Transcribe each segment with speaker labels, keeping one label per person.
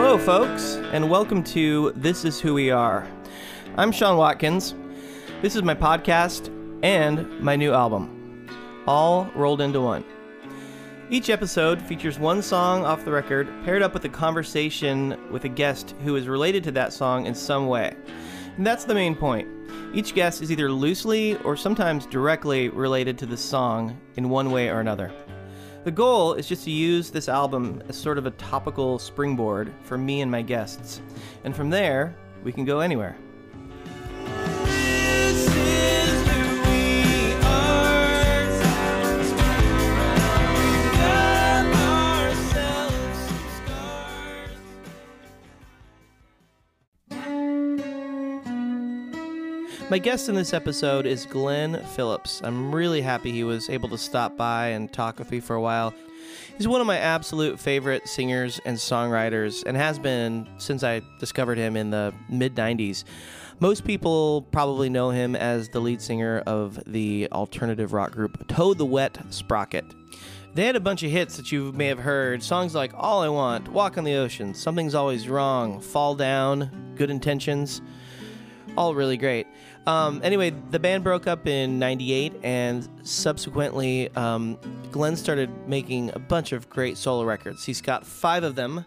Speaker 1: Hello, folks, and welcome to This Is Who We Are. I'm Sean Watkins. This is my podcast and my new album, all rolled into one. Each episode features one song off the record paired up with a conversation with a guest who is related to that song in some way. And that's the main point. Each guest is either loosely or sometimes directly related to the song in one way or another. The goal is just to use this album as sort of a topical springboard for me and my guests. And from there, we can go anywhere. My guest in this episode is Glenn Phillips. I'm really happy he was able to stop by and talk with me for a while. He's one of my absolute favorite singers and songwriters and has been since I discovered him in the mid 90s. Most people probably know him as the lead singer of the alternative rock group Toad the Wet Sprocket. They had a bunch of hits that you may have heard. Songs like All I Want, Walk on the Ocean, Something's Always Wrong, Fall Down, Good Intentions. All really great. Um, anyway, the band broke up in 98, and subsequently, um, Glenn started making a bunch of great solo records. He's got five of them.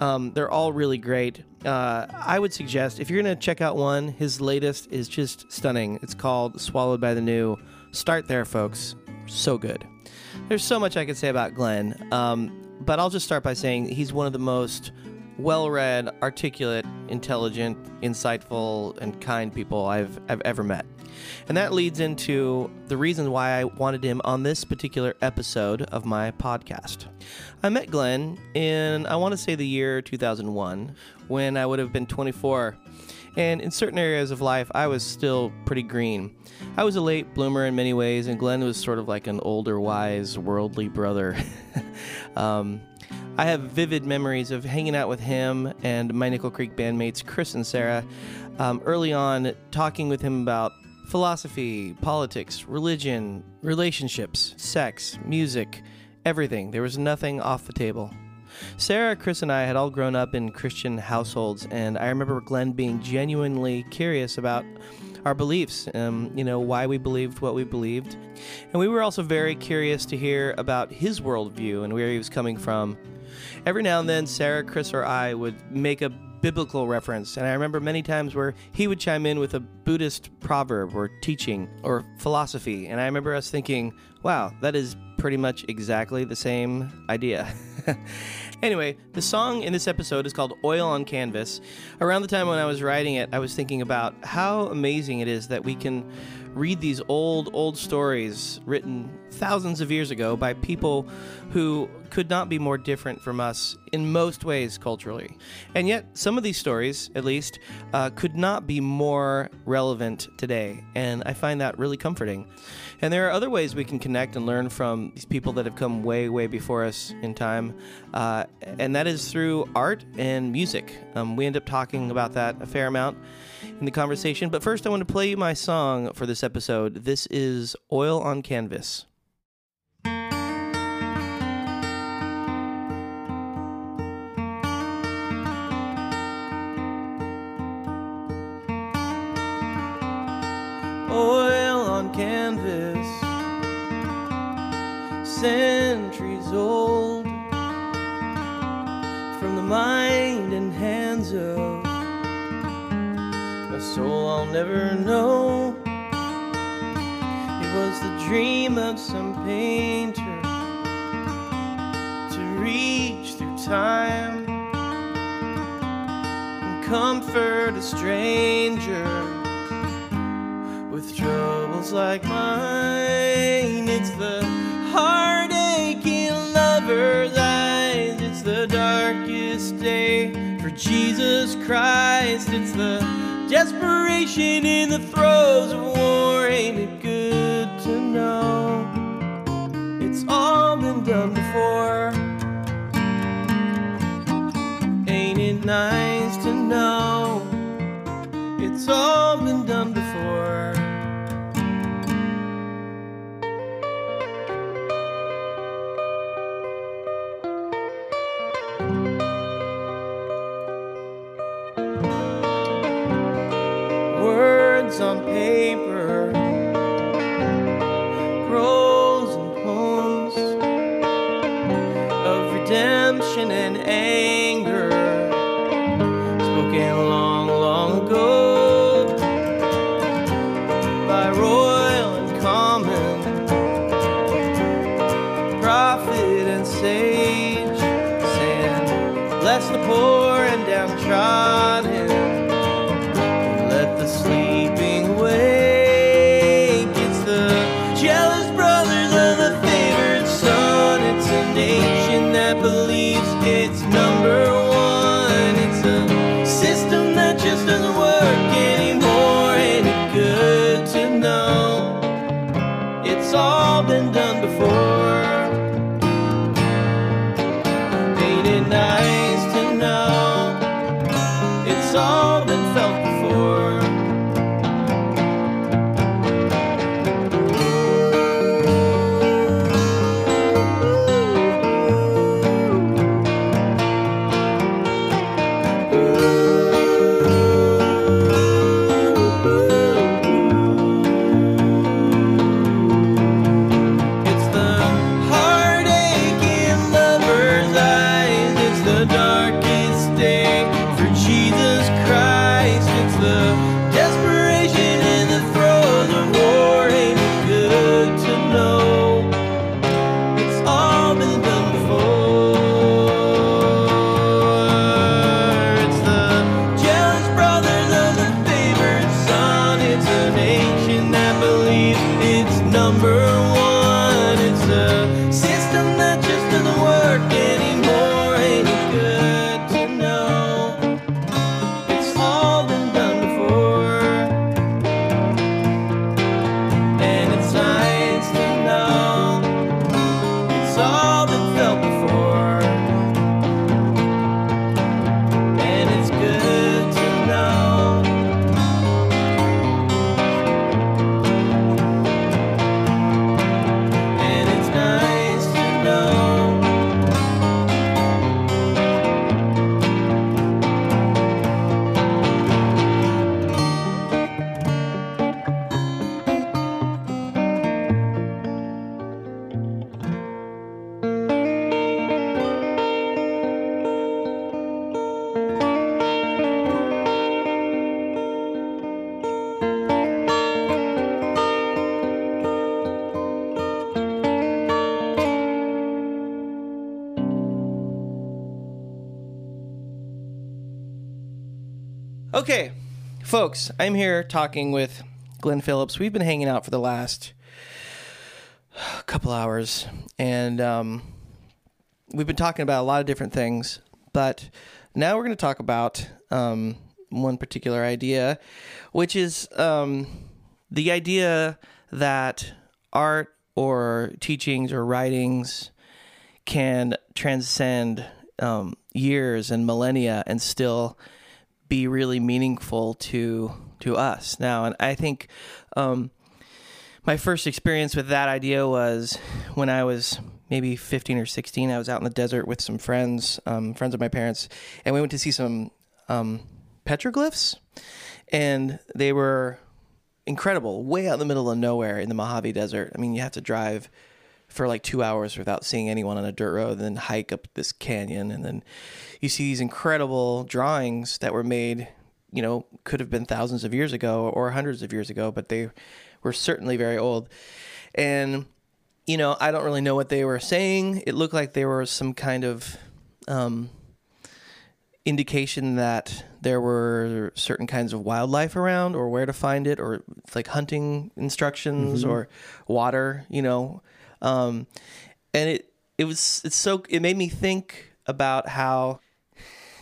Speaker 1: Um, they're all really great. Uh, I would suggest if you're going to check out one, his latest is just stunning. It's called Swallowed by the New. Start there, folks. So good. There's so much I could say about Glenn, um, but I'll just start by saying he's one of the most well read, articulate, intelligent, insightful, and kind people I've, I've ever met. And that leads into the reason why I wanted him on this particular episode of my podcast. I met Glenn in, I want to say, the year 2001, when I would have been 24. And in certain areas of life, I was still pretty green. I was a late bloomer in many ways, and Glenn was sort of like an older, wise, worldly brother. um, I have vivid memories of hanging out with him and my Nickel Creek bandmates, Chris and Sarah, um, early on, talking with him about philosophy, politics, religion, relationships, sex, music, everything. There was nothing off the table. Sarah, Chris, and I had all grown up in Christian households, and I remember Glenn being genuinely curious about our beliefs, um, you know, why we believed what we believed. And we were also very curious to hear about his worldview and where he was coming from. Every now and then, Sarah, Chris, or I would make a biblical reference, and I remember many times where he would chime in with a Buddhist proverb or teaching or philosophy, and I remember us thinking, wow, that is pretty much exactly the same idea. anyway, the song in this episode is called Oil on Canvas. Around the time when I was writing it, I was thinking about how amazing it is that we can read these old, old stories written thousands of years ago by people who could not be more different from us in most ways culturally. And yet, some of these stories, at least, uh, could not be more relevant today. And I find that really comforting. And there are other ways we can connect and learn from these people that have come way, way before us in time. Uh, and that is through art and music. Um, we end up talking about that a fair amount in the conversation. But first, I want to play you my song for this episode. This is Oil on Canvas. Centuries old, from the mind and hands of a soul I'll never know. It was the dream of some painter to reach through time and comfort a stranger with troubles like mine. It's the heartache in lovers' eyes. It's the darkest day for Jesus Christ. It's the desperation in the throes of war. Ain't it good to know it's all been done before? Ain't it nice to know it's all been done before? Okay, folks, I'm here talking with Glenn Phillips. We've been hanging out for the last couple hours, and um, we've been talking about a lot of different things. But now we're going to talk about um, one particular idea, which is um, the idea that art or teachings or writings can transcend um, years and millennia and still be really meaningful to to us now. And I think um, my first experience with that idea was when I was maybe 15 or 16. I was out in the desert with some friends, um, friends of my parents, and we went to see some um, petroglyphs, and they were incredible, way out in the middle of nowhere in the Mojave Desert. I mean, you have to drive for like two hours without seeing anyone on a dirt road, and then hike up this canyon, and then you see these incredible drawings that were made. You know, could have been thousands of years ago or hundreds of years ago, but they were certainly very old. And you know, I don't really know what they were saying. It looked like there was some kind of um, indication that there were certain kinds of wildlife around or where to find it or like hunting instructions or water, you know. Um, and it it was it's so it made me think about how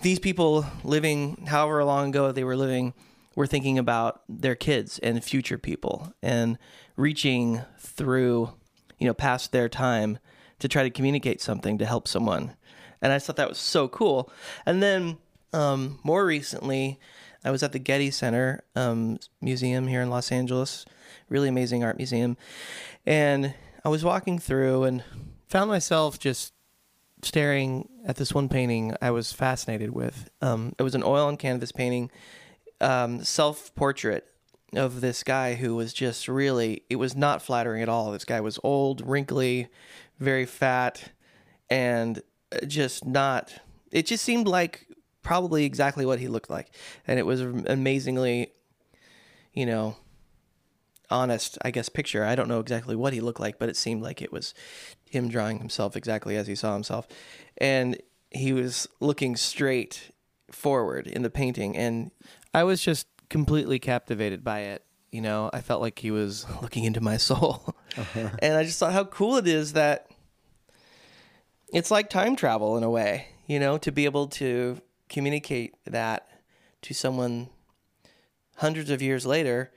Speaker 1: these people living however long ago they were living were thinking about their kids and future people and reaching through you know past their time to try to communicate something to help someone. And i thought that was so cool. And then um, more recently i was at the getty center um, museum here in los angeles really amazing art museum. And i was walking through and found myself just staring at this one painting I was fascinated with. Um, it was an oil on canvas painting, um, self portrait of this guy who was just really, it was not flattering at all. This guy was old, wrinkly, very fat, and uh, just not. It just seemed like probably exactly what he looked like, and it was amazingly, you know, honest, I guess, picture. I don't know exactly what he looked like, but it seemed like it was him drawing himself exactly as he saw himself, and he was looking straight forward in the painting, and I was just completely captivated by it. You know, I felt like he was looking into my soul, uh-huh. and I just thought how cool it is that it's like time travel in a way. You know, to be able to communicate that to someone hundreds of years later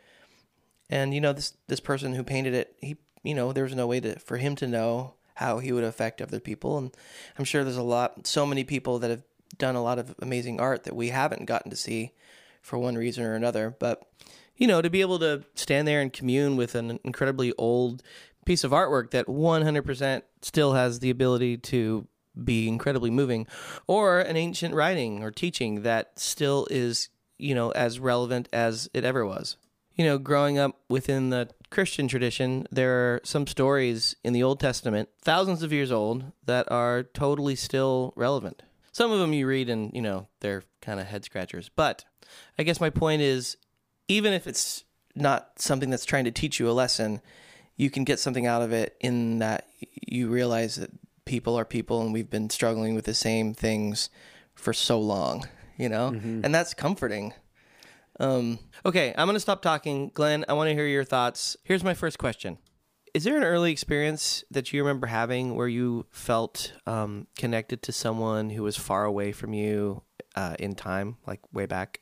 Speaker 1: and you know this this person who painted it he you know there was no way to for him to know how he would affect other people and i'm sure there's a lot so many people that have done a lot of amazing art that we haven't gotten to see for one reason or another but you know to be able to stand there and commune with an incredibly old piece of artwork that 100% still has the ability to be incredibly moving, or an ancient writing or teaching that still is, you know, as relevant as it ever was. You know, growing up within the Christian tradition, there are some stories in the Old Testament, thousands of years old, that are totally still relevant. Some of them you read and, you know, they're kind of head scratchers. But I guess my point is even if it's not something that's trying to teach you a lesson, you can get something out of it in that you realize that people are people and we've been struggling with the same things for so long, you know? Mm-hmm. And that's comforting. Um, okay, I'm going to stop talking. Glenn, I want to hear your thoughts. Here's my first question Is there an early experience that you remember having where you felt um, connected to someone who was far away from you uh, in time, like way back?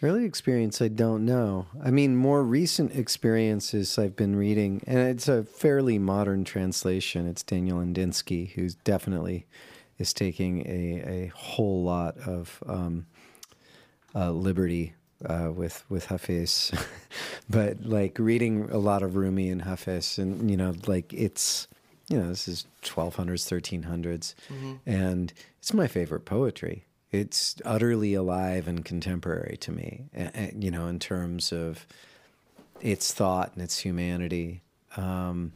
Speaker 2: Early experience, I don't know. I mean, more recent experiences I've been reading, and it's a fairly modern translation. It's Daniel Ladinsky, who's definitely is taking a, a whole lot of um, uh, liberty uh, with with Hafiz, but like reading a lot of Rumi and Hafiz, and you know, like it's you know, this is 1200s, 1300s, mm-hmm. and it's my favorite poetry it's utterly alive and contemporary to me, you know, in terms of its thought and its humanity. Um,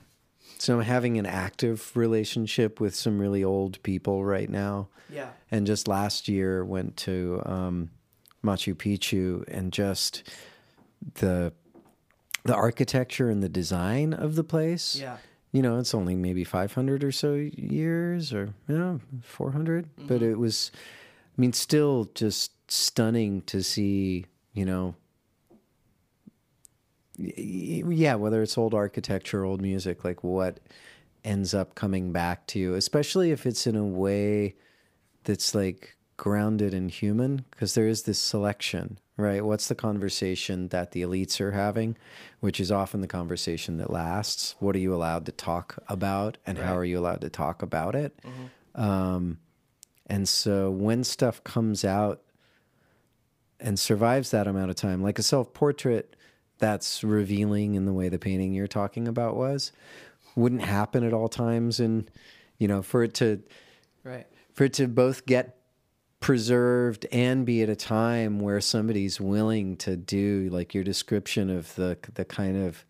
Speaker 2: so I'm having an active relationship with some really old people right now.
Speaker 1: Yeah.
Speaker 2: And just last year went to um, Machu Picchu and just the the architecture and the design of the place.
Speaker 1: Yeah.
Speaker 2: You know, it's only maybe 500 or so years or you know, 400, mm-hmm. but it was I mean, still just stunning to see, you know, yeah, whether it's old architecture, old music, like what ends up coming back to you, especially if it's in a way that's like grounded and human, because there is this selection, right? What's the conversation that the elites are having, which is often the conversation that lasts? What are you allowed to talk about, and right. how are you allowed to talk about it? Mm-hmm. Um, and so when stuff comes out and survives that amount of time, like a self portrait that's revealing in the way the painting you're talking about was, wouldn't happen at all times. And, you know, for it to,
Speaker 1: right.
Speaker 2: for it to both get preserved and be at a time where somebody's willing to do like your description of the, the kind of,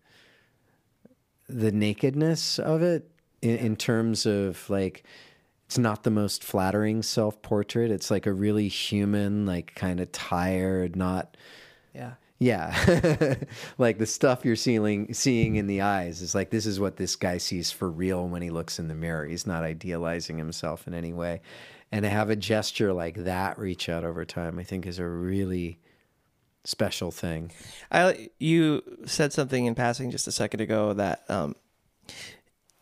Speaker 2: the nakedness of it in, in terms of like, it's not the most flattering self portrait. It's like a really human, like kind of tired, not.
Speaker 1: Yeah.
Speaker 2: Yeah. like the stuff you're seeing seeing in the eyes is like this is what this guy sees for real when he looks in the mirror. He's not idealizing himself in any way. And to have a gesture like that reach out over time, I think is a really special thing.
Speaker 1: I you said something in passing just a second ago that um,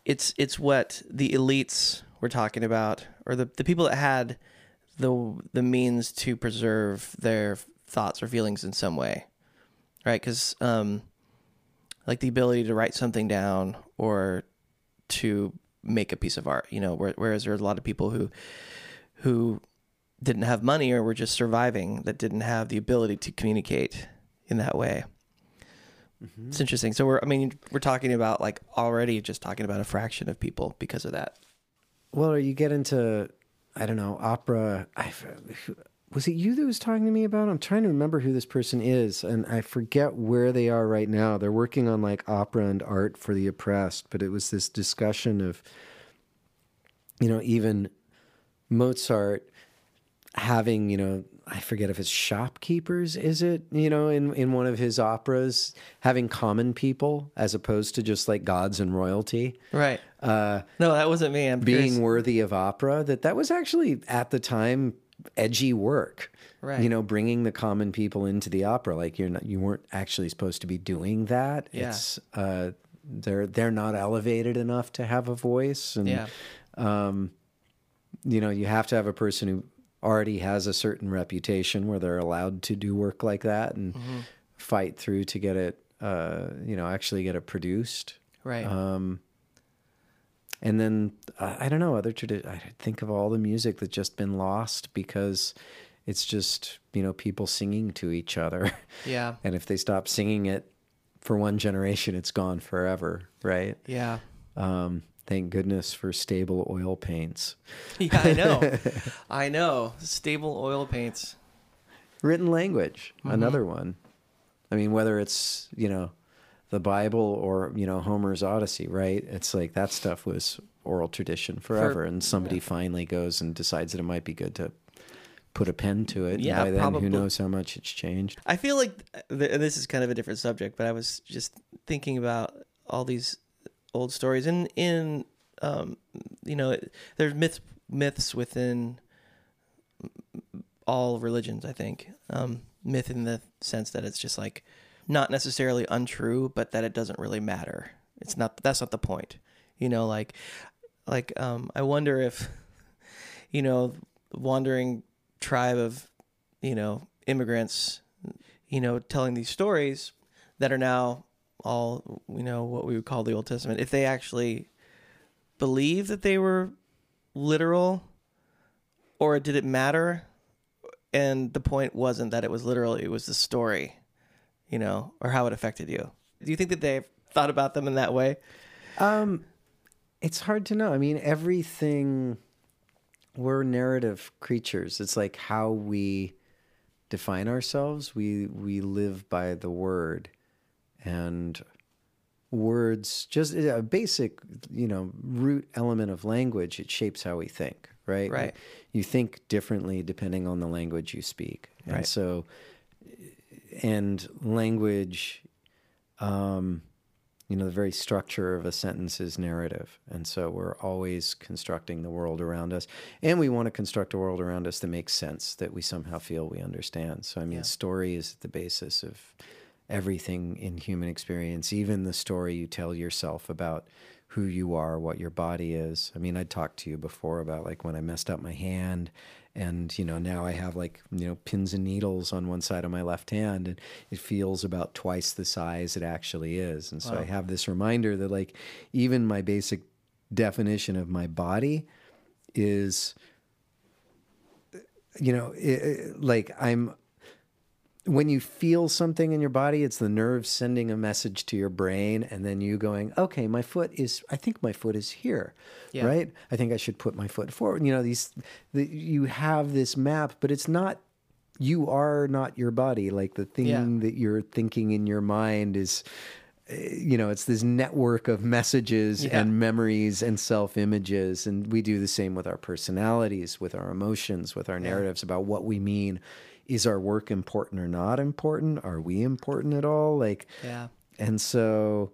Speaker 1: it's it's what the elites we're talking about, or the, the people that had the the means to preserve their thoughts or feelings in some way, right? Because um, like the ability to write something down or to make a piece of art, you know. Whereas there's a lot of people who who didn't have money or were just surviving that didn't have the ability to communicate in that way. Mm-hmm. It's interesting. So we're, I mean, we're talking about like already just talking about a fraction of people because of that.
Speaker 2: Well, you get into, I don't know, opera. I, was it you that was talking to me about? I'm trying to remember who this person is, and I forget where they are right now. They're working on like opera and art for the oppressed, but it was this discussion of you know, even Mozart having, you know, I forget if it's shopkeepers, is it, you know, in, in one of his operas, having common people as opposed to just like gods and royalty.
Speaker 1: Right.
Speaker 2: Uh,
Speaker 1: No, that wasn't me. I'm
Speaker 2: being
Speaker 1: curious.
Speaker 2: worthy of opera, that that was actually at the time edgy work.
Speaker 1: Right.
Speaker 2: You know, bringing the common people into the opera, like you're not, you weren't actually supposed to be doing that.
Speaker 1: Yeah.
Speaker 2: It's, uh, they're, they're not elevated enough to have a voice. And,
Speaker 1: Yeah.
Speaker 2: You know, you have to have a person who already has a certain reputation where they're allowed to do work like that and
Speaker 1: Mm-hmm.
Speaker 2: fight through to get it, uh, you know, actually get it produced.
Speaker 1: Right.
Speaker 2: Um, and then uh, I don't know other tradi- I think of all the music that's just been lost because it's just you know people singing to each other,
Speaker 1: yeah.
Speaker 2: and if they stop singing it for one generation, it's gone forever, right?
Speaker 1: Yeah.
Speaker 2: Um, thank goodness for stable oil paints.
Speaker 1: Yeah, I know. I know. Stable oil paints.
Speaker 2: Written language,
Speaker 1: Mm-hmm.
Speaker 2: another one. I mean, whether it's you know the Bible or you know Homer's Odyssey, right? It's like that stuff was oral tradition forever, and somebody finally goes and decides that it might be good to put a pen to it. and
Speaker 1: Yeah,
Speaker 2: by then,
Speaker 1: probably.
Speaker 2: who knows how much it's changed?
Speaker 1: I feel like th- this is kind of a different subject, but I was just thinking about all these old stories and in um, you know there's myths myths within all religions. I think um, myth in the sense that it's just like not necessarily untrue, but that it doesn't really matter. It's not that's not the point. You know, like like um, I wonder if you know wandering tribe of you know immigrants you know telling these stories that are now all you know what we would call the old testament if they actually believe that they were literal or did it matter and the point wasn't that it was literal it was the story you know or how it affected you do you think that they've thought about them in that way
Speaker 2: Um, it's hard to know. I mean, everything. We're narrative creatures. It's like how we define ourselves. We we live by the word, and words just a basic, you know, root element of language. It shapes how we think. Right.
Speaker 1: Right.
Speaker 2: You think differently depending on the language you speak, and
Speaker 1: Right.
Speaker 2: so, and language um, you know, the very structure of a sentence is narrative. And so we're always constructing the world around us. And we want to construct a world around us that makes sense, that we somehow feel we understand. So, I mean,
Speaker 1: Yeah.
Speaker 2: story is the basis of everything in human experience, even the story you tell yourself about who you are, what your body is. I mean, I talked to you before about like when I messed up my hand and you know now I have like you know pins and needles on one side of my left hand and it feels about twice the size it actually is. And so I have this reminder that like even my basic definition of my body is you know, i i- like I'm when you feel something in your body, it's the nerves sending a message to your brain, and then you going, "Okay, my foot is. I think my foot is here,
Speaker 1: Yeah.
Speaker 2: right? I think I should put my foot forward." You know, these. The, you have this map, but it's not. You are not your body. Like the thing
Speaker 1: Yeah.
Speaker 2: that you're thinking in your mind is. uh, You know, it's this network of messages
Speaker 1: Yeah.
Speaker 2: and memories and self images. And we do the same with our personalities, with our emotions, with our narratives about what we mean. Is our work important or not important? Are we important at all? Like,
Speaker 1: yeah
Speaker 2: and so,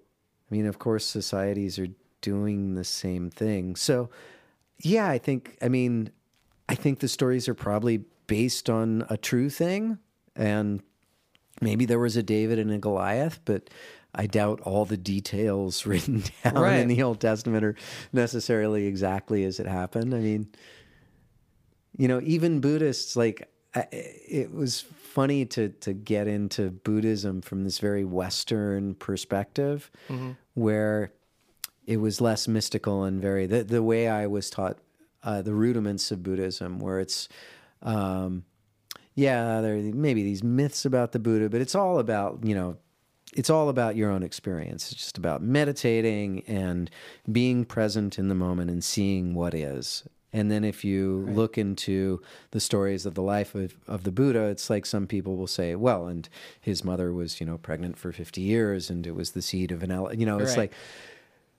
Speaker 2: I mean, of course, societies are doing the same thing. So, yeah, I think, I mean, I think the stories are probably based on a true thing. And maybe there was a David and a Goliath, but I doubt all the details written down
Speaker 1: Right.
Speaker 2: in the Old Testament are necessarily exactly as it happened. I mean, you know, even Buddhists, like, I- it was funny to to get into Buddhism from this very Western perspective, where it was less mystical and very the the way I was taught uh, the rudiments of Buddhism, where it's. Um, yeah, there maybe these myths about the Buddha, but it's all about, you know, it's all about your own experience. It's just about meditating and being present in the moment and seeing what is. And then if you look into the stories of the life of, of the Buddha, it's like some people will say, well, and his mother was, you know, pregnant for 50 years and it was the seed of an, ele-. you know, it's
Speaker 1: Right.
Speaker 2: like,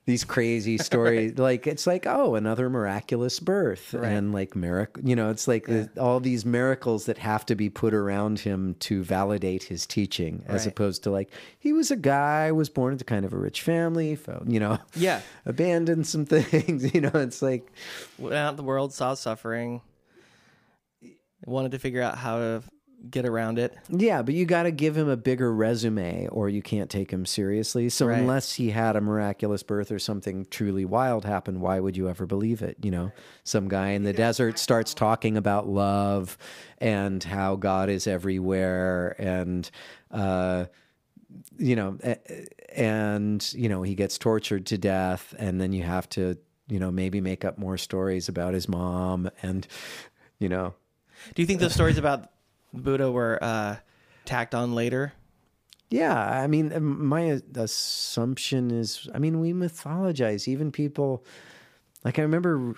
Speaker 2: these crazy stories. Like it's like oh, another miraculous birth,
Speaker 1: Right.
Speaker 2: and like miracle. You know, it's like the, all these miracles that have to be put around him to validate his teaching, as
Speaker 1: Right.
Speaker 2: opposed to like he was a guy, was born into kind of a rich family, felt you know,
Speaker 1: Yeah.
Speaker 2: abandoned some things. You know, it's like
Speaker 1: Went out the world, saw suffering, wanted to figure out how to get around it.
Speaker 2: Yeah, but you got to give him a bigger resume or you can't take him seriously. So
Speaker 1: Right.
Speaker 2: unless he had a miraculous birth or something truly wild happen, why would you ever believe it? You know, some guy in the desert starts talking about love and how God is everywhere and uh you know and you know he gets tortured to death and then you have to you know maybe make up more stories about his mom and you know
Speaker 1: Do you think those stories about Buddha were uh, tacked on later?
Speaker 2: Yeah, I mean, my assumption is, I mean, we mythologize even people. Like I remember,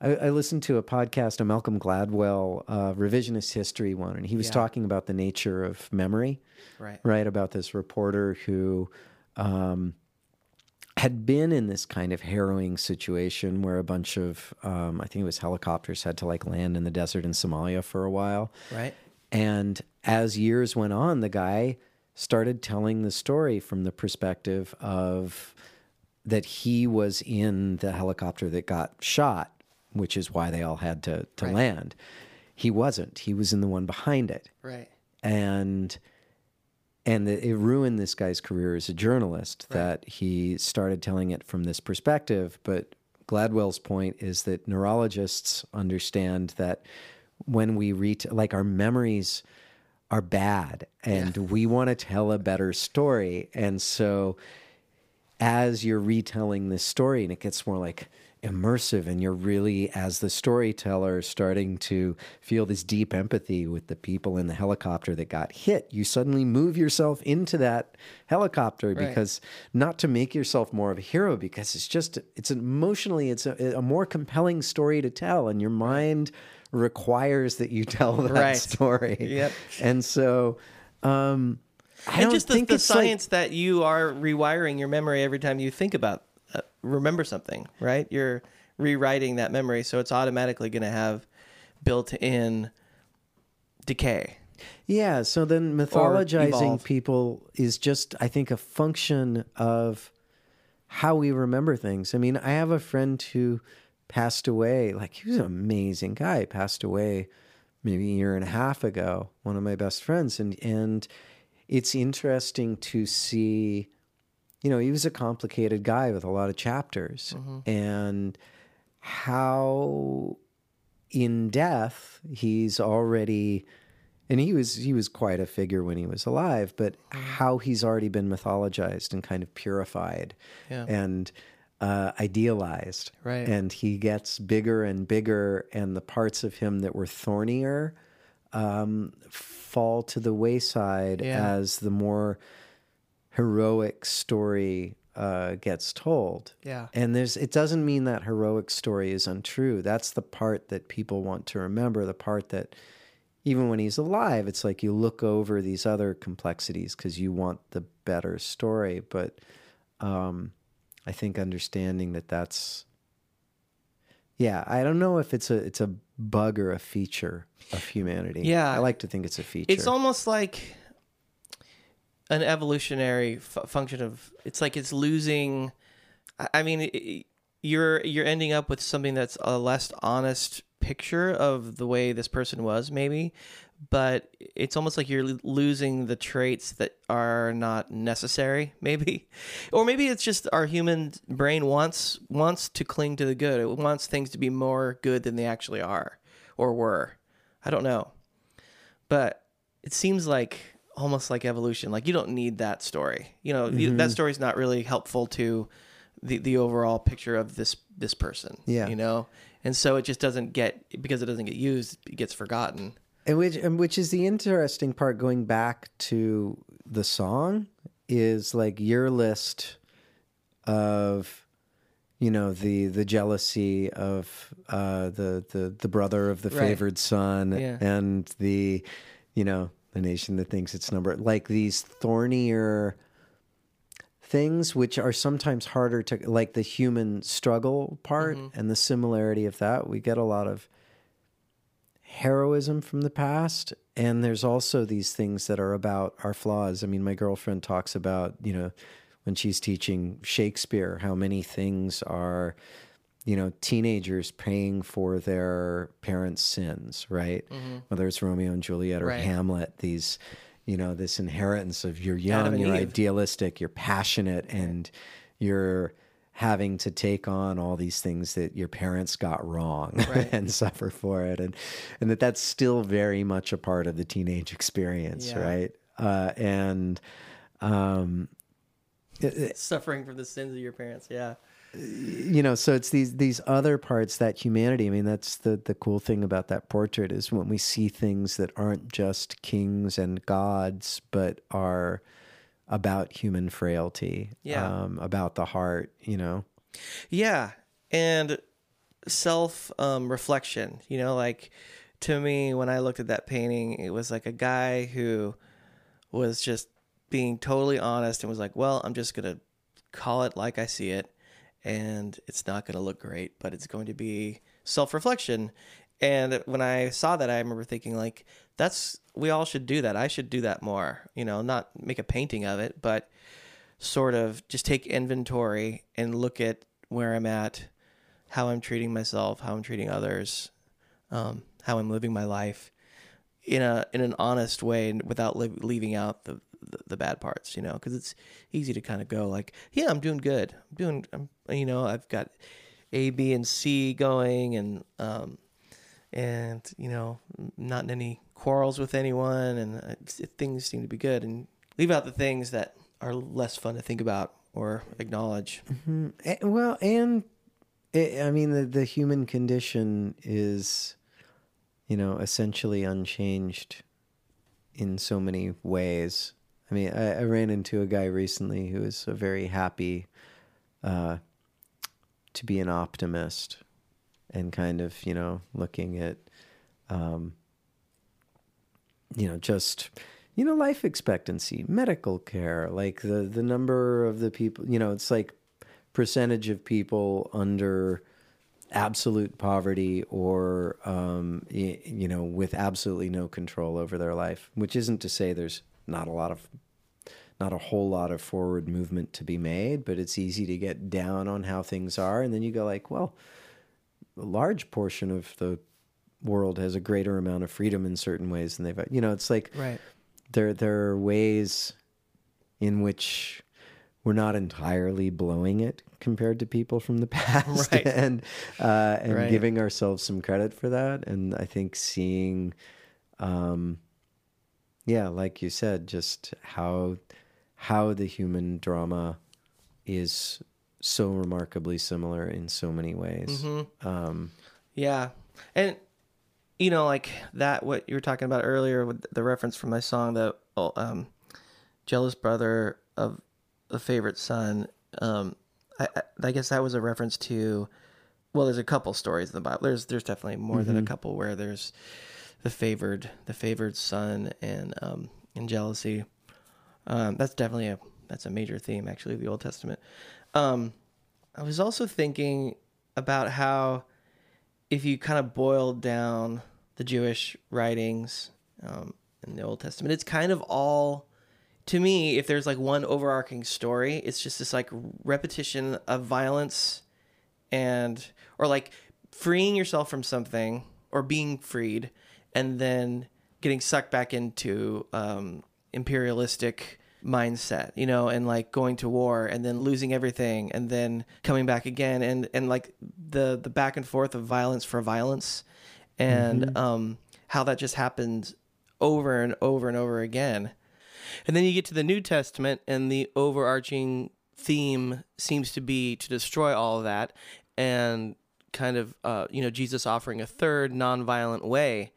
Speaker 2: I, I listened to a podcast, a Malcolm Gladwell uh, revisionist history one, and he was
Speaker 1: Yeah.
Speaker 2: talking about the nature of memory,
Speaker 1: Right.
Speaker 2: right? About this reporter who um, had been in this kind of harrowing situation where a bunch of, um, I think it was helicopters, had to like land in the desert in Somalia for a while.
Speaker 1: Right.
Speaker 2: And as years went on, the guy started telling the story from the perspective of that he was in the helicopter that got shot, which is why they all had to, to
Speaker 1: Right.
Speaker 2: land. He wasn't. He was in the one behind it.
Speaker 1: Right.
Speaker 2: And and it it ruined this guy's career as a journalist that he started telling it from this perspective. But Gladwell's point is that neurologists understand that when we read, like our memories are bad and we want to tell a better story. And so as you're retelling this story and it gets more like immersive and you're really as the storyteller starting to feel this deep empathy with the people in the helicopter that got hit you suddenly move yourself into that helicopter
Speaker 1: Right.
Speaker 2: because not to make yourself more of a hero because it's just it's emotionally it's a, a more compelling story to tell and your mind requires that you tell that
Speaker 1: Right.
Speaker 2: story
Speaker 1: Yep.
Speaker 2: and so um I
Speaker 1: and
Speaker 2: don't
Speaker 1: just the,
Speaker 2: think
Speaker 1: the
Speaker 2: it's like-
Speaker 1: science that you are rewiring your memory every time you think about Uh, remember something right you're rewriting that memory so it's automatically going to have built in decay
Speaker 2: Yeah, so then mythologizing people is just, I think, a function of how we remember things. I mean, I have a friend who passed away, like, he was an amazing guy, passed away maybe a year and a half ago, one of my best friends. And, and it's interesting to see, you know, he was a complicated guy with a lot of chapters. And how in death he's already and he was he was quite a figure when he was alive but how he's already been mythologized and kind of purified
Speaker 1: Yeah.
Speaker 2: and uh, idealized
Speaker 1: Right.
Speaker 2: and he gets bigger and bigger and the parts of him that were thornier um, fall to the wayside
Speaker 1: Yeah.
Speaker 2: as the more heroic story uh, gets told
Speaker 1: Yeah.
Speaker 2: and there's it doesn't mean that heroic story is untrue. That's the part that people want to remember, the part that even when he's alive, it's like you look over these other complexities because you want the better story. But um, I think understanding that that's yeah, I don't know if it's a it's a bug or a feature of humanity.
Speaker 1: Yeah.
Speaker 2: I like to think it's a feature.
Speaker 1: It's almost like an evolutionary f- function of it's like it's losing I- mean it- you're you're ending up with something that's a less honest picture of the way this person was maybe but it's almost like you're losing the traits that are not necessary maybe. Or maybe it's just our human brain wants wants to cling to the good. It wants things to be more good than they actually are or were. I don't know. But it seems like almost like evolution like you don't need that story you know you,
Speaker 2: Mm-hmm.
Speaker 1: that story's not really helpful to the the overall picture of this this person
Speaker 2: Yeah.
Speaker 1: you know and so it just doesn't get because it doesn't get used it gets forgotten
Speaker 2: And which and which is the interesting part going back to the song is like your list of you know the the jealousy of uh the the the brother of the
Speaker 1: Right.
Speaker 2: favored son
Speaker 1: Yeah.
Speaker 2: and the you know the nation that thinks it's number like these thornier things which are sometimes harder to like the human struggle part mm-hmm. and the similarity of that. We get a lot of heroism from the past and there's also these things that are about our flaws. I mean my girlfriend talks about you know when she's teaching shakespeare how many things are you know teenagers paying for their parents sins right whether it's romeo and juliet or
Speaker 1: Right.
Speaker 2: hamlet these you know this inheritance of you're young you're
Speaker 1: Eve.
Speaker 2: idealistic you're passionate and you're having to take on all these things that your parents got wrong
Speaker 1: Right.
Speaker 2: and suffer for it and and that that's still very much a part of the teenage experience
Speaker 1: Yeah.
Speaker 2: right uh, and um
Speaker 1: Suffering from the sins of your parents. Yeah.
Speaker 2: You know so it's these these other parts that humanity i mean that's the the cool thing about that portrait is when we see things that aren't just kings and gods but are about human frailty
Speaker 1: Yeah.
Speaker 2: um, about the heart you know
Speaker 1: Yeah, and self um, reflection. You know, like to me, when I looked at that painting, it was like a guy who was just being totally honest and was like, "Well, I'm just gonna call it like I see it, and it's not gonna look great, but it's going to be self reflection." And when I saw that, I remember thinking, like, that's we all should do that. I should do that more. You know, not make a painting of it, but sort of just take inventory and look at where I'm at, how I'm treating myself, how I'm treating others, um, how I'm living my life in a in an honest way and without li- leaving out the, the the bad parts, you know, because it's easy to kind of go like, yeah, I'm doing good, I'm doing, I'm, you know, I've got A, B, and C going, and um, and you know, not in any quarrels with anyone, and uh, things seem to be good, and leave out the things that are less fun to think about or acknowledge.
Speaker 2: Eh, well and eh, i mean the, the human condition is you know essentially unchanged in so many ways. I mean i, I ran into a guy recently who was a very happy uh, to be an optimist and kind of you know looking at um, you know just you know life expectancy medical care like the the number of the people you know it's like percentage of people under absolute poverty or um, you know with absolutely no control over their life which isn't to say there's not a lot of not a whole lot of forward movement to be made but it's easy to get down on how things are and then you go like well a large portion of the world has a greater amount of freedom in certain ways than they've you know it's like
Speaker 1: Right.
Speaker 2: there there are ways in which we're not entirely blowing it compared to people from the past
Speaker 1: Right.
Speaker 2: and uh, and
Speaker 1: Right.
Speaker 2: giving ourselves some credit for that and I think seeing um yeah like you said just how how the human drama is so remarkably similar in so many ways
Speaker 1: Mm-hmm.
Speaker 2: um
Speaker 1: Yeah. And you know, like that what you were talking about earlier with the reference from my song, the oh, um jealous brother of a favorite son. Um I, I guess that was a reference to well, there's a couple stories in the Bible. There's there's definitely more than a couple where there's the favored the favored son and um and jealousy. Um that's definitely a that's a major theme actually of the Old Testament. Um I was also thinking about how if you kind of boiled down the Jewish writings um, in the Old Testament, it's kind of all to me. If there's like one overarching story, it's just this like repetition of violence and or like freeing yourself from something or being freed, and then getting sucked back into um, imperialistic mindset, you know, and like going to war and then losing everything and then coming back again and and like the the back and forth of violence for violence and um how that just happens over and over and over again. And then you get to the New Testament and the overarching theme seems to be to destroy all of that and kind of uh, you know Jesus offering a third nonviolent way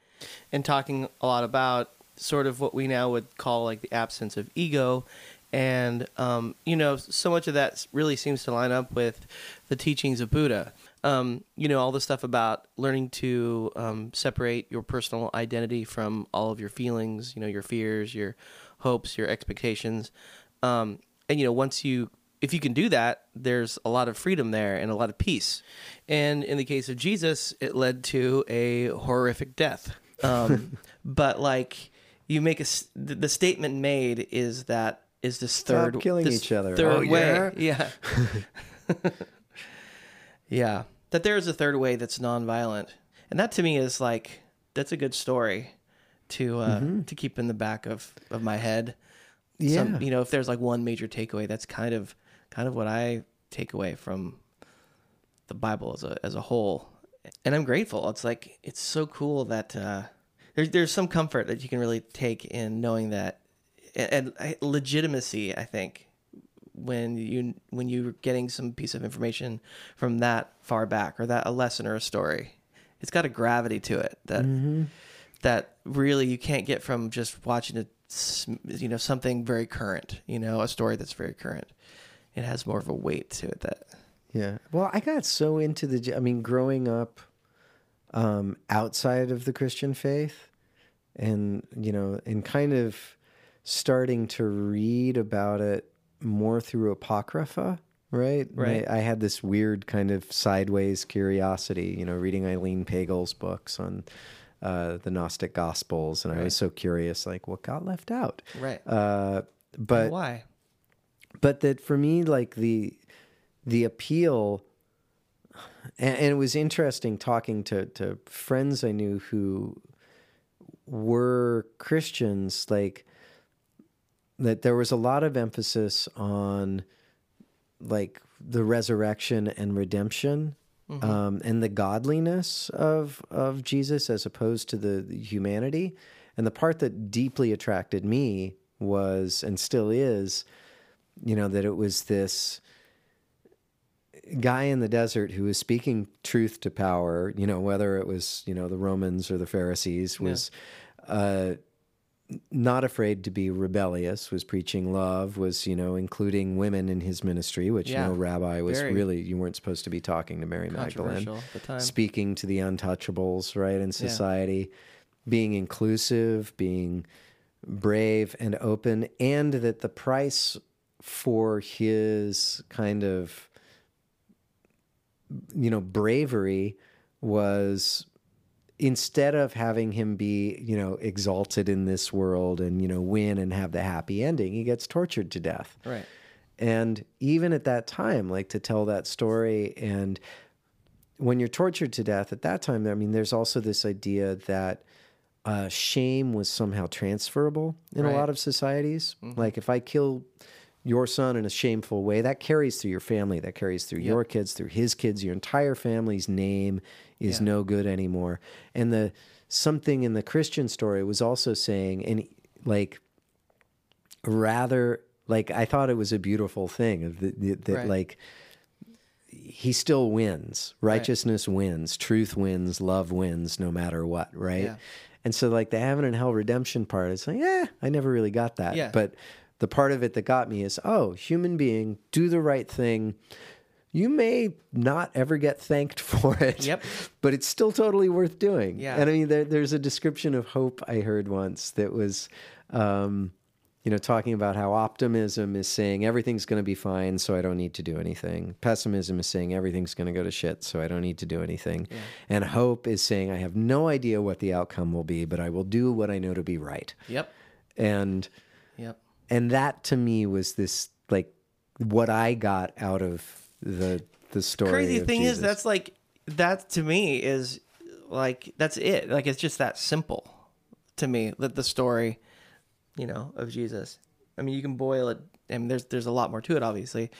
Speaker 1: and talking a lot about sort of what we now would call like the absence of ego. And um, you know so much of that really seems to line up with the teachings of buddha. Um, you know all the stuff about learning to um, separate your personal identity from all of your feelings you know your fears your hopes your expectations. Um, and you know once you if you can do that, there's a lot of freedom there and a lot of peace. And in the case of Jesus, it led to a horrific death. Um, but like you make a the statement made is that is this
Speaker 2: Stop
Speaker 1: third
Speaker 2: killing
Speaker 1: this
Speaker 2: each other.
Speaker 1: third
Speaker 2: Oh,
Speaker 1: way. Yeah. Yeah. That there is a third way that's nonviolent. And that to me is like that's a good story to uh to keep in the back of of my head.
Speaker 2: Yeah.
Speaker 1: Some, you know if there's like one major takeaway that's kind of kind of what i take away from the bible as a as a whole. And i'm grateful. It's like it's so cool that uh there's there's some comfort that you can really take in knowing that and, and legitimacy i think when you when you're getting some piece of information from that far back or that a lesson or a story it's got a gravity to it that that really you can't get from just watching a you know something very current you know a story that's very current it has more of a weight to it that
Speaker 2: Yeah. Well, I got so into the. I mean, growing up um, outside of the Christian faith, and you know, and kind of starting to read about it more through apocrypha. Right.
Speaker 1: Right.
Speaker 2: I, I had this weird kind of sideways curiosity. You know, reading Elaine Pagels' books on. Uh, the Gnostic Gospels, and I was so curious, like what got left out.
Speaker 1: right.
Speaker 2: Uh, but
Speaker 1: why?
Speaker 2: but that for me like the the appeal and, and it was interesting talking to to friends i knew who were christians like that there was a lot of emphasis on like the resurrection and redemption um, and the godliness of of Jesus as opposed to the, the humanity. And the part that deeply attracted me was and still is, you know, that it was this guy in the desert who was speaking truth to power, you know, whether it was, you know, the Romans or the Pharisees, was uh, not afraid to be rebellious, was preaching love, was, you know, including women in his ministry, which
Speaker 1: Yeah.
Speaker 2: no rabbi was really, you weren't supposed to be talking to Mary Magdalene.
Speaker 1: controversial at the time
Speaker 2: Speaking to the untouchables, right, in society, being inclusive, being brave and open, and that the price for his kind of you know bravery was instead of having him be you know exalted in this world and you know win and have the happy ending he gets tortured to death.
Speaker 1: Right.
Speaker 2: And even at that time like to tell that story and when you're tortured to death at that time i mean there's also this idea that uh, shame was somehow transferable in
Speaker 1: Right.
Speaker 2: a lot of societies. Like if i kill your son in a shameful way that carries through your family that carries through your kids through his kids your entire family's name is
Speaker 1: Yeah.
Speaker 2: no good anymore and the something in the christian story was also saying and like rather like I thought it was a beautiful thing of the, the, that
Speaker 1: Right.
Speaker 2: like he still wins. Righteousness wins, truth wins, love wins no matter what, right?
Speaker 1: Yeah.
Speaker 2: And so like the heaven and hell redemption part is like, yeah, I never really got that.
Speaker 1: Yeah.
Speaker 2: But the part of it that got me is, oh, human being, do the right thing. You may not ever get thanked for it.
Speaker 1: Yep.
Speaker 2: But it's still totally worth doing.
Speaker 1: Yeah.
Speaker 2: And I mean, there, there's a description of hope I heard once that was, um, you know, talking about how optimism is saying everything's going to be fine, so I don't need to do anything. Pessimism is saying everything's going to go to shit, so I don't need to do anything. And hope is saying I have no idea what the outcome will be, but I will do what I know to be right.
Speaker 1: yep
Speaker 2: And
Speaker 1: yep
Speaker 2: and that to me was this like what I got out of the the story.
Speaker 1: crazy thing is that's like that to me is like that's it like it's just that simple to me that the story you know of jesus i mean you can boil it I mean, there's there's a lot more to it, obviously,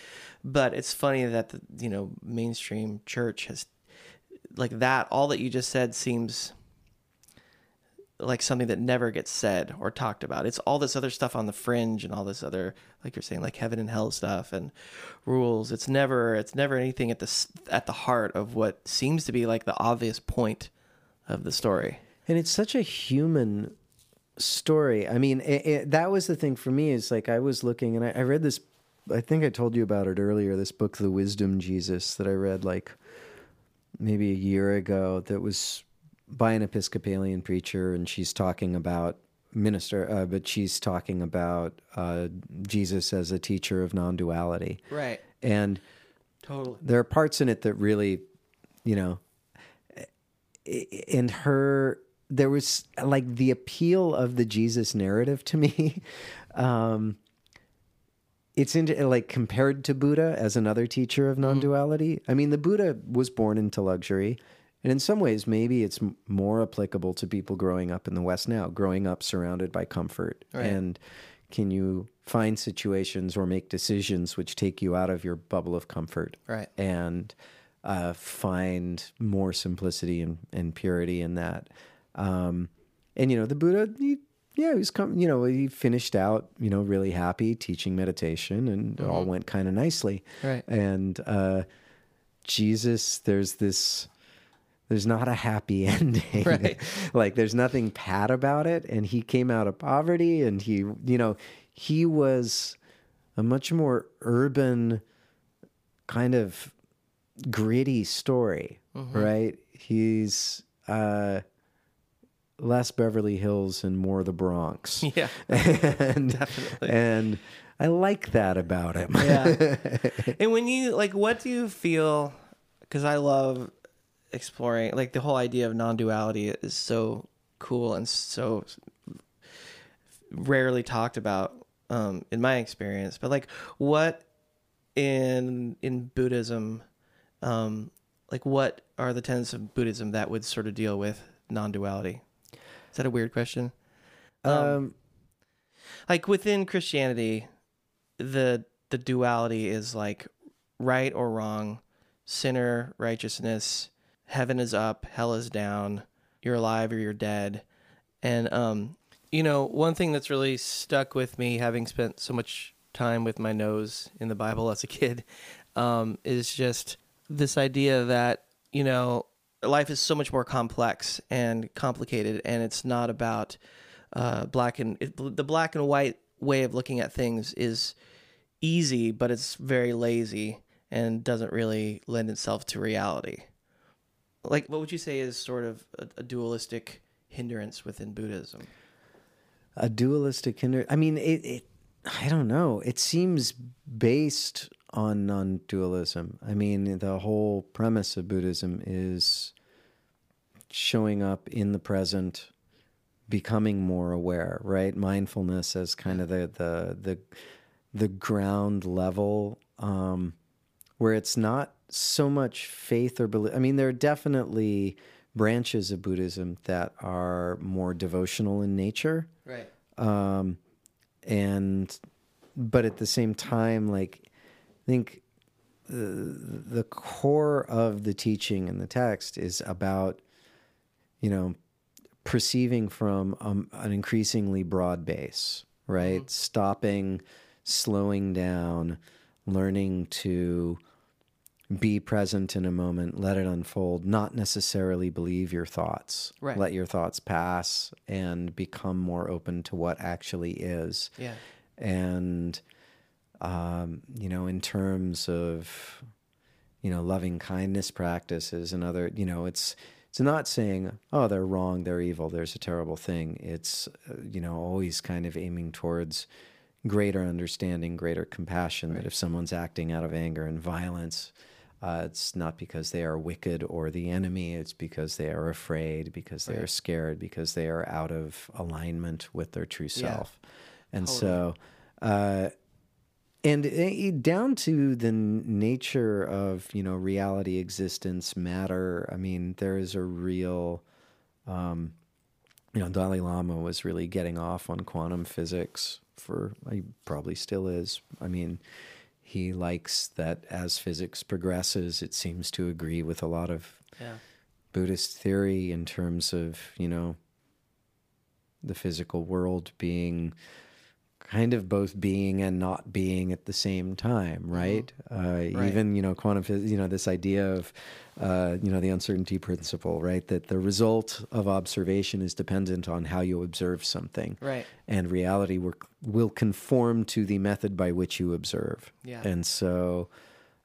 Speaker 1: but it's funny that the you know mainstream church has like that. All that you just said seems like something that never gets said or talked about. It's all this other stuff on the fringe and all this other, like you're saying, like heaven and hell stuff and rules. It's never it's never anything at the at the heart of what seems to be like the obvious point of the story.
Speaker 2: And it's such a human story. I mean, it, it, that was the thing for me is like I was looking and I, I read this. I think I told you about it earlier. This book, The Wisdom Jesus, that I read like maybe a year ago. That was by an Episcopalian preacher, and she's talking about minister, uh, but she's talking about uh, Jesus as a teacher of non-duality,
Speaker 1: Right.
Speaker 2: and
Speaker 1: Totally.
Speaker 2: there are parts in it that really, you know, and her there was like the appeal of the Jesus narrative to me. Um, it's into like compared to Buddha as another teacher of non-duality. I mean, the Buddha was born into luxury, and in some ways, maybe it's more applicable to people growing up in the West now, growing up surrounded by comfort.
Speaker 1: Right.
Speaker 2: And can you find situations or make decisions which take you out of your bubble of comfort?
Speaker 1: Right.
Speaker 2: and uh, find more simplicity and, and purity in that. Um, and you know, the Buddha, he, yeah, he was com- you know, he finished out, you know, really happy teaching meditation, and it all went kind of nicely.
Speaker 1: Right.
Speaker 2: And uh, Jesus, there's this. There's not a happy ending.
Speaker 1: Right.
Speaker 2: like there's nothing pat about it. And he came out of poverty and he, you know, he was a much more urban kind of gritty story, right? He's uh, less Beverly Hills and more the Bronx.
Speaker 1: Yeah.
Speaker 2: and,
Speaker 1: Definitely.
Speaker 2: And I like that about him.
Speaker 1: Yeah. and when you like, what do you feel? Because I love exploring, like the whole idea of non-duality is so cool and so rarely talked about um, in my experience. But like, what in in Buddhism, um, like, what are the tenets of Buddhism that would sort of deal with non-duality? Is that a weird question?
Speaker 2: um,
Speaker 1: like within Christianity, the the duality is like right or wrong, sinner, righteousness, heaven is up, hell is down, you're alive or you're dead. And um you know, one thing that's really stuck with me having spent so much time with my nose in the Bible as a kid um is just this idea that, you know, life is so much more complex and complicated and it's not about uh, black and it, the black and white way of looking at things is easy, but it's very lazy and doesn't really lend itself to reality. Like, what would you say is sort of a, a dualistic hindrance within Buddhism?
Speaker 2: a dualistic hinder. I mean, it, it. I don't know. It seems based on non-dualism. I mean, the whole premise of Buddhism is showing up in the present, becoming more aware. Right, mindfulness as kind of the the the the ground level, um, where it's not so much faith or belief. I mean, there are definitely branches of Buddhism that are more devotional in nature
Speaker 1: Right.
Speaker 2: um, and but at the same time, like I think the, the core of the teaching in the text is about you know perceiving from um, an increasingly broad base, right? Stopping, slowing down, learning to be present in a moment, let it unfold, not necessarily believe your thoughts.
Speaker 1: Right.
Speaker 2: Let your thoughts pass and become more open to what actually is.
Speaker 1: Yeah.
Speaker 2: And, um, you know, in terms of, you know, loving kindness practices and other, you know, it's, it's not saying, oh, they're wrong, they're evil, there's a terrible thing. It's, uh, you know, always kind of aiming towards greater understanding, greater compassion. That if someone's acting out of anger and violence, uh, it's not because they are wicked or the enemy. It's because they are afraid, because they are scared, because they are out of alignment with their true
Speaker 1: Yeah.
Speaker 2: self. And so, uh, and uh, down to the nature of you know reality, existence, matter. I mean, there is a real, um, you know, Dalai Lama was really getting off on quantum physics for. He probably still is. I mean, he likes that as physics progresses, it seems to agree with a lot of
Speaker 1: Yeah.
Speaker 2: Buddhist theory in terms of, you know, the physical world being kind of both being and not being at the same time, right? Uh, Even, you know, quantum physics, you know, this idea of, uh, you know, the uncertainty principle, right? That the result of observation is dependent on how you observe something.
Speaker 1: Right.
Speaker 2: And reality will, will conform to the method by which you observe.
Speaker 1: Yeah.
Speaker 2: And so,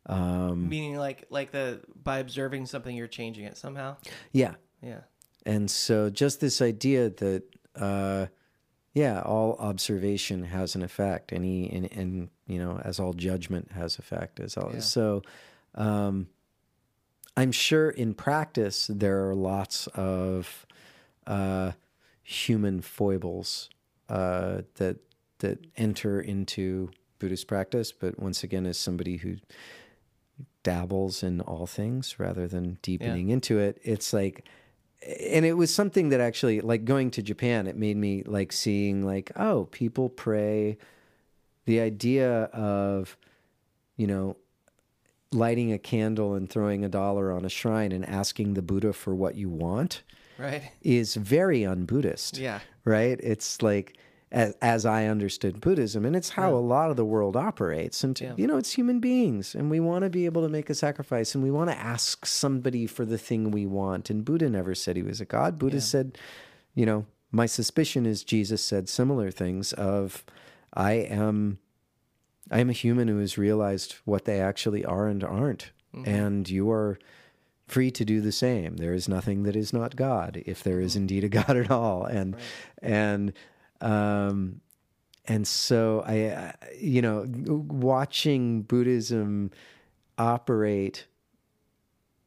Speaker 2: um,
Speaker 1: Meaning, like, like the by observing something, you're changing it somehow.
Speaker 2: yeah,
Speaker 1: Yeah.
Speaker 2: And so just this idea that uh, yeah, all observation has an effect. Any and, and you know, as all judgment has effect. As all
Speaker 1: Yeah.
Speaker 2: so, um, I'm sure in practice there are lots of uh, human foibles uh, that that enter into Buddhist practice. But once again, as somebody who dabbles in all things rather than deepening into it, it's like and it was something that actually like going to Japan, it made me like seeing like, oh, people pray the idea of, you know, lighting a candle and throwing a dollar on a shrine and asking the Buddha for what you want
Speaker 1: Right.
Speaker 2: is very un-Buddhist
Speaker 1: Yeah.
Speaker 2: right? It's like as, as I understood Buddhism, and it's how a lot of the world operates. And
Speaker 1: Yeah.
Speaker 2: you know, it's human beings, and we want to be able to make a sacrifice, and we want to ask somebody for the thing we want. And Buddha never said he was a god. Buddha
Speaker 1: Yeah.
Speaker 2: said, you know, my suspicion is Jesus said similar things of, I am. I am a human who has realized what they actually are and aren't. Mm-hmm. And you are free to do the same. There is nothing that is not God, if there is mm-hmm. indeed a God at all. And and um, and so I, you know, watching Buddhism operate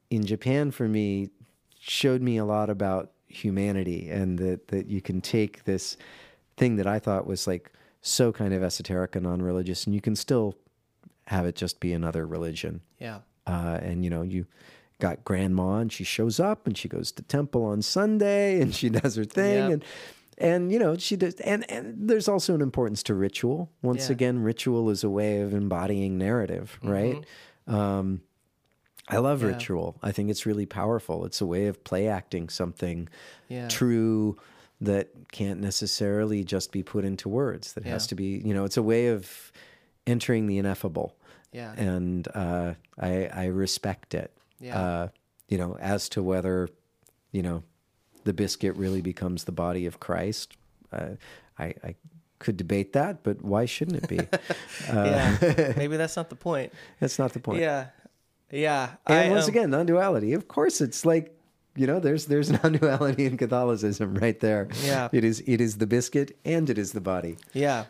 Speaker 2: in Japan for me showed me a lot about humanity and that that you can take this thing that I thought was like so kind of esoteric and non-religious, and you can still have it just be another religion
Speaker 1: Yeah.
Speaker 2: uh, and you know you got grandma and she shows up and she goes to temple on sunday and she does her thing
Speaker 1: Yep.
Speaker 2: and and you know she does and and there's also an importance to ritual once
Speaker 1: Yeah.
Speaker 2: again ritual is a way of embodying narrative right um i love
Speaker 1: Mm-hmm. Yeah.
Speaker 2: ritual i think it's really powerful it's a way of play acting something
Speaker 1: Yeah.
Speaker 2: true that can't necessarily just be put into words that has to be you know it's a way of entering the ineffable
Speaker 1: Yeah.
Speaker 2: and uh, I, I respect it.
Speaker 1: Yeah.
Speaker 2: Uh, you know, as to whether, you know, the biscuit really becomes the body of Christ, uh, I, I could debate that, but why shouldn't it be? uh,
Speaker 1: yeah. Maybe that's not the point.
Speaker 2: That's not the point.
Speaker 1: Yeah. Yeah.
Speaker 2: And
Speaker 1: I,
Speaker 2: once
Speaker 1: um,
Speaker 2: again, non-duality. Of course, it's like you know, there's there's non-duality in Catholicism right there.
Speaker 1: Yeah.
Speaker 2: it is it is the biscuit and it is the body.
Speaker 1: Yeah,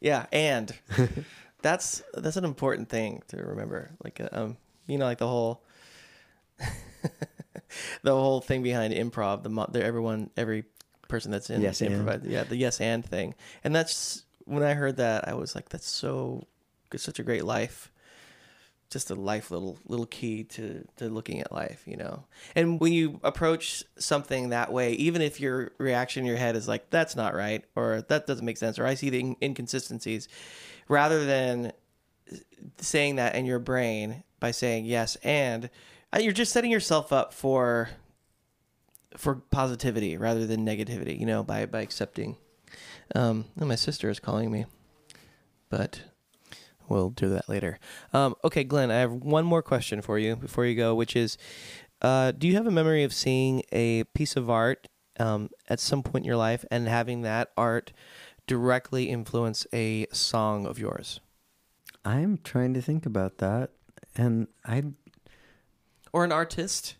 Speaker 1: yeah, and that's that's an important thing to remember. Like, uh, um, you know, like the whole the whole thing behind improv. The, mo- the everyone, every person that's in
Speaker 2: Yes,
Speaker 1: improv, yeah, the yes and thing. And that's when I heard that, I was like, that's so it's such a great life. Just a life little little key to to looking at life, you know. And when you approach something that way, even if your reaction in your head is like that's not right or that doesn't make sense or I see the in- inconsistencies, rather than saying that in your brain by saying yes and you're just setting yourself up for for positivity rather than negativity, you know, by by accepting. Um, and my sister is calling me, but we'll do that later. Um, okay, Glen, I have one more question for you before you go, which is, uh, do you have a memory of seeing a piece of art um, at some point in your life and having that art directly influence a song of yours,
Speaker 2: I'm trying to think about that, and I
Speaker 1: or an artist?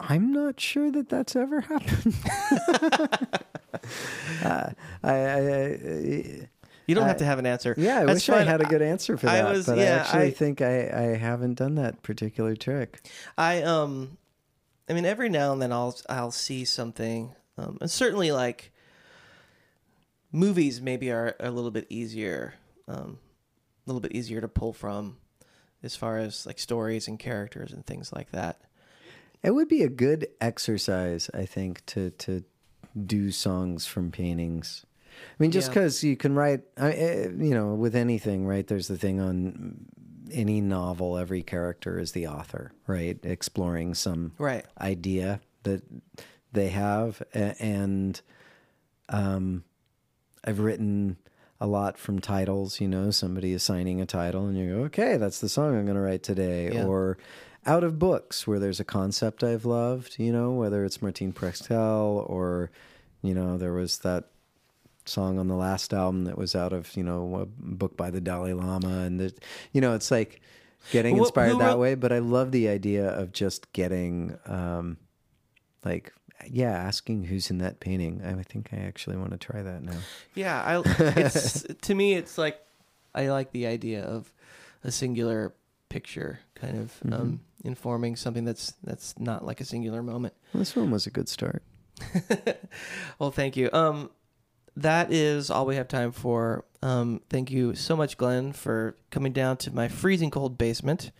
Speaker 2: I'm not sure that that's ever happened. uh, I, I, I,
Speaker 1: You don't have to have an answer.
Speaker 2: yeah, I
Speaker 1: That's
Speaker 2: wish I had a good answer for
Speaker 1: I
Speaker 2: that,
Speaker 1: was-
Speaker 2: but
Speaker 1: yeah,
Speaker 2: I actually
Speaker 1: I-
Speaker 2: think I, I haven't done that particular trick.
Speaker 1: I um, I mean, every now and then I'll I'll see something, um, and certainly like movies maybe are a little bit easier, um, a little bit easier to pull from, as far as like stories and characters and things like that.
Speaker 2: It would be a good exercise, I think, to to do songs from paintings. I mean, just
Speaker 1: Yeah.
Speaker 2: because you can write, I, eh, you know, with anything, right? There's the thing on any novel, every character is the author, right? Exploring some
Speaker 1: Right.
Speaker 2: idea that they have, and um, I've written a lot from titles. You know, somebody assigning a title, and you go, "Okay, that's the song I'm going to write today,"
Speaker 1: Yeah.
Speaker 2: or out of books where there's a concept I've loved. You know, whether it's Martin Prechtel or you know, there was that song on the last album that was out of you know a book by the Dalai Lama, and the, you know, it's like getting inspired
Speaker 1: who
Speaker 2: that
Speaker 1: wrote-
Speaker 2: way. But I love the idea of just getting um, like yeah, asking who's in that painting. I think I actually want to try that now.
Speaker 1: Yeah, I it's to me it's like I like the idea of a singular picture kind of
Speaker 2: Mm-hmm.
Speaker 1: um, informing something that's that's not like a singular moment.
Speaker 2: Well, this one was a good start.
Speaker 1: well, thank you. Um, that is all we have time for. Um, thank you so much, Glen, for coming down to my freezing cold basement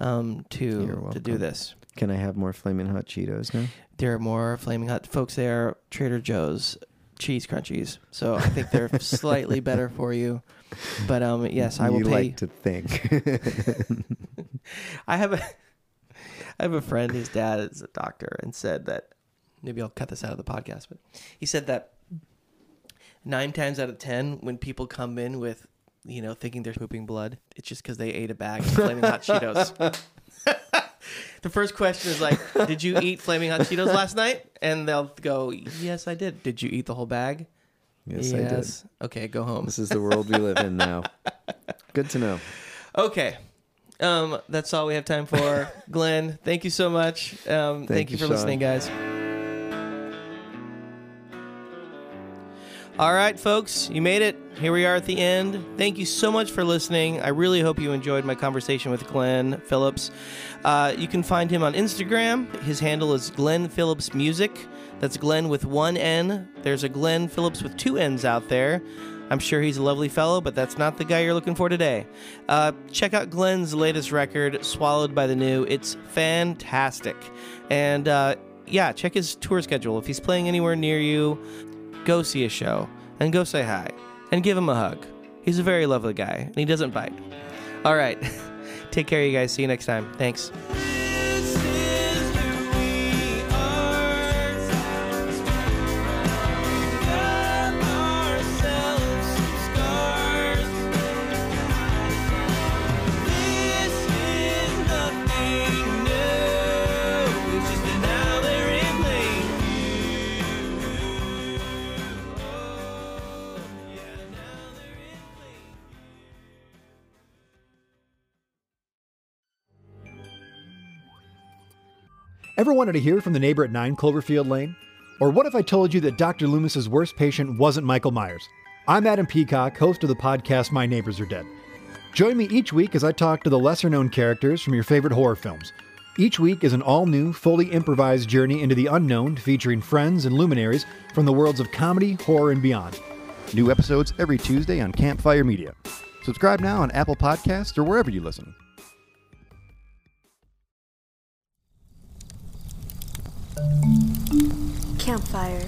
Speaker 1: um, to to do this.
Speaker 2: Can I have more flaming hot Cheetos now?
Speaker 1: There are more flaming hot folks there. Trader Joe's cheese crunchies, so I think they're slightly better for you. But um, yes, I will
Speaker 2: you
Speaker 1: pay.
Speaker 2: like to think.
Speaker 1: I have a I have a friend. His dad is a doctor, and said that maybe I'll cut this out of the podcast, but he said that nine times out of ten, when people come in with you know thinking they're pooping blood, it's just because they ate a bag of flaming hot Cheetos. the first question is like, "Did you eat flaming hot Cheetos last night?" And they'll go, "Yes, I did." Did you eat the whole bag?
Speaker 2: yes, I did.
Speaker 1: Okay, go home.
Speaker 2: This is the world we live in now. Good to know.
Speaker 1: Okay. Um, that's all we have time for. Glen, thank you so much. Um, thank,
Speaker 2: Thank
Speaker 1: you
Speaker 2: you,
Speaker 1: for
Speaker 2: Sean.
Speaker 1: listening, guys. All right, folks, you made it. Here we are at the end. Thank you so much for listening. I really hope you enjoyed my conversation with Glen Phillips. Uh, you can find him on Instagram. His handle is Glen Phillips Music. That's Glen with one N. There's a Glenn Phillips with two N's out there. I'm sure he's a lovely fellow, but that's not the guy you're looking for today. Uh, check out Glen's latest record, Swallowed by the New. It's fantastic. And uh, yeah, check his tour schedule. If he's playing anywhere near you, go see a show and go say hi and give him a hug. He's a very lovely guy and he doesn't bite. All right. Take care, you guys. See you next time. Thanks.
Speaker 3: Ever wanted to hear from the neighbor at 9 Cloverfield Lane? Or what if I told you that Dr. Loomis's worst patient wasn't Michael Myers? I'm Adam Peacock, host of the podcast My Neighbors Are Dead. Join me each week as I talk to the lesser known characters from your favorite horror films. Each week is an all new, fully improvised journey into the unknown featuring friends and luminaries from the worlds of comedy, horror, and beyond.
Speaker 4: New episodes every Tuesday on Campfire Media. Subscribe now on Apple Podcasts or wherever you listen.
Speaker 5: Campfire.